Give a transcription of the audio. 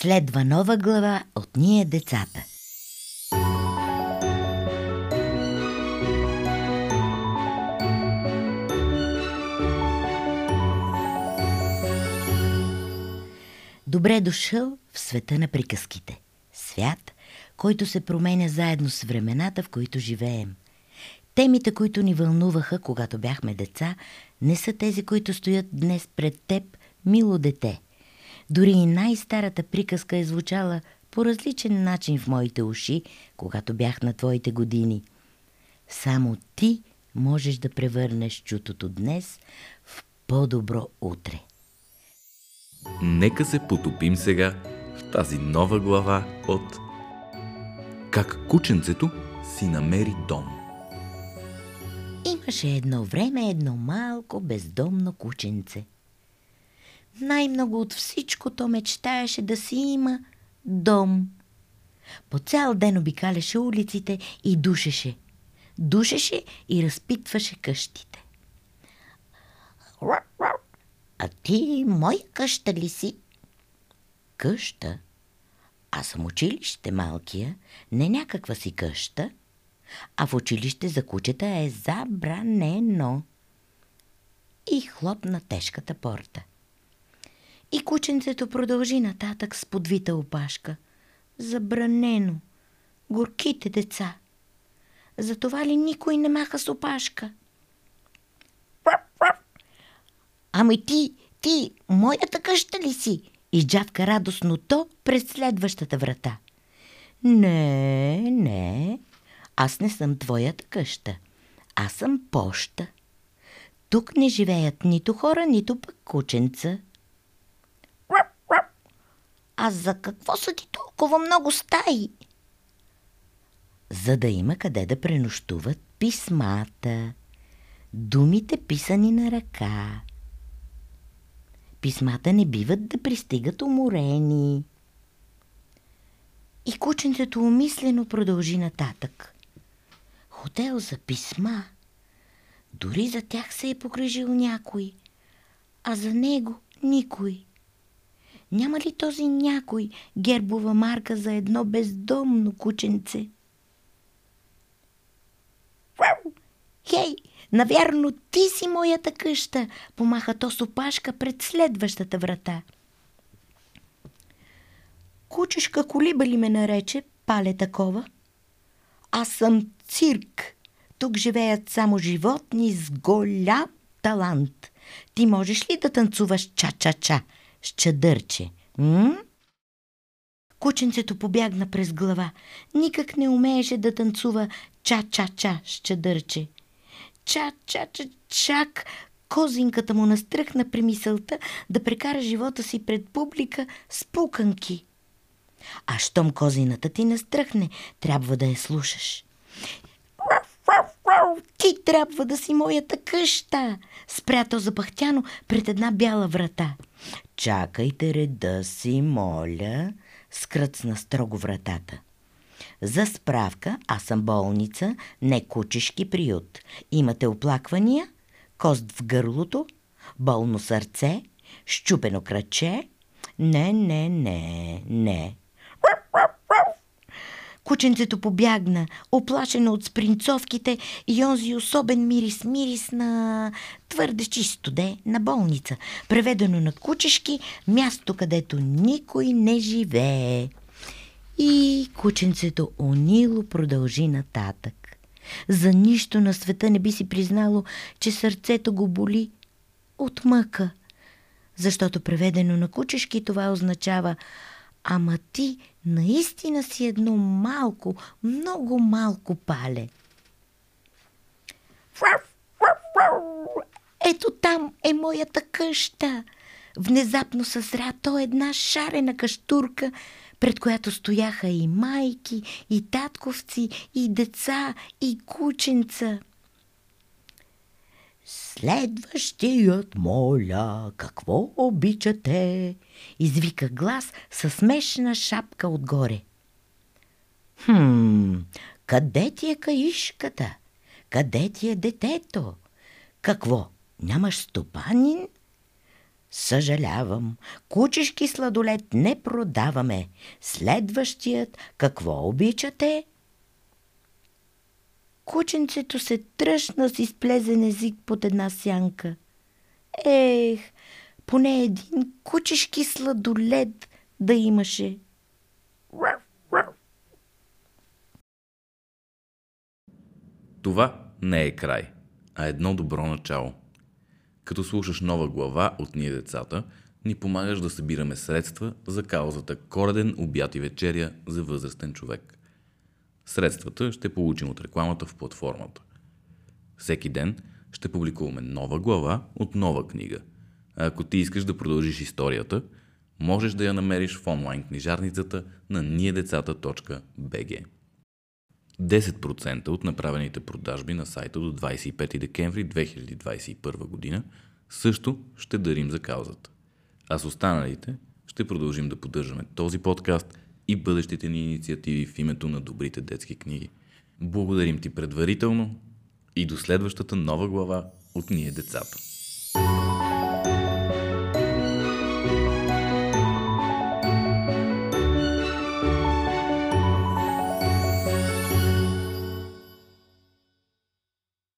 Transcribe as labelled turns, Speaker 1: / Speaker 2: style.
Speaker 1: Следва нова глава от Ние децата. Добре дошъл в света на приказките. Свят, който се променя заедно с времената, в които живеем. Темите, които ни вълнуваха, когато бяхме деца, не са тези, които стоят днес пред теб, мило дете – дори и най-старата приказка е звучала по различен начин в моите уши, когато бях на твоите години. Само ти можеш да превърнеш чутото днес в по-добро утре.
Speaker 2: Нека се потопим сега в тази нова глава от Как кученцето си намери дом.
Speaker 1: Имаше едно време едно малко бездомно кученце – най-много от всичко то мечтаеше да си има дом. По цял ден обикаляше улиците и душеше. Душеше и разпитваше къщите. А ти моя къща ли си? Къща? Аз съм училище малкия, не някаква си къща, а в училище за кучета е забранено. И хлопна тежката порта. И кученцето продължи нататък с подвита опашка. Забранено. Горките деца. Затова ли никой не маха с опашка? Ами ти, ти, моята къща ли си? Изджавка радостно то през следващата врата. Не, не, аз не съм твоята къща. Аз съм поща. Тук не живеят нито хора, нито пък кученца. А за какво са ти толкова много стаи? За да има къде да пренощуват писмата, думите писани на ръка. Писмата не биват да пристигат уморени. И кученцето умислено продължи нататък. Хотел за писма. Дори за тях се е погрежил някой, а за него никой. Няма ли този някой гербова марка за едно бездомно кученце? Хей, навярно ти си моята къща, помаха то с опашка пред следващата врата. Кучешка колиба ли ме нарече, пале такова? Аз съм цирк. Тук живеят само животни с голям талант. Ти можеш ли да танцуваш ча-ча-ча? С чадърче. М? Кученцето побягна през глава. Никак не умееше да танцува ча-ча-ча с чадърче. Ча-ча-ча-чак! Козинката му настръхна при мисълта да прекара живота си пред публика с пуканки. А щом козината ти настръхне, трябва да я слушаш. Ти трябва да си моята къща! Спря то запахтяно пред една бяла врата. Чакайте реда си, моля, скръцна строго вратата. За справка, аз съм болница, не кучешки приют. Имате оплаквания? Кост в гърлото? Болно сърце? Щупено кръче? Не, не, не, не. Кученцето побягна, оплашено от спринцовките и онзи особен мирис, мирис на твърде чисто де, на болница, преведено на кучешки, място, където никой не живее. И кученцето унило продължи нататък. За нищо на света не би си признало, че сърцето го боли от мъка. Защото преведено на кучешки това означава Ама ти наистина си едно малко, много малко пале. Ето там е моята къща. Внезапно съзря то една шарена каштурка, пред която стояха и майки, и татковци, и деца, и кученца. Следващият, моля, какво обичате? Извика глас със смешна шапка отгоре. Хм, къде ти е каишката? Къде ти е детето? Какво, нямаш стопанин? Съжалявам, кучешки сладолет не продаваме. Следващият, какво обичате? Кученцето се тръщна с изплезен език под една сянка. Ех, поне един кучешки сладолет да имаше.
Speaker 2: Това не е край, а едно добро начало. Като слушаш нова глава от Ние децата, ни помагаш да събираме средства за каузата Кореден обяд и вечеря за възрастен човек. Средствата ще получим от рекламата в платформата. Всеки ден ще публикуваме нова глава от нова книга. А ако ти искаш да продължиш историята, можеш да я намериш в онлайн книжарницата на ниедецата.bg. 10% от направените продажби на сайта до 25 декември 2021 година също ще дарим за каузата. А с останалите ще продължим да поддържаме този подкаст и бъдещите ни инициативи в името на добрите детски книги. Благодарим ти предварително и до следващата нова глава от Ние децата.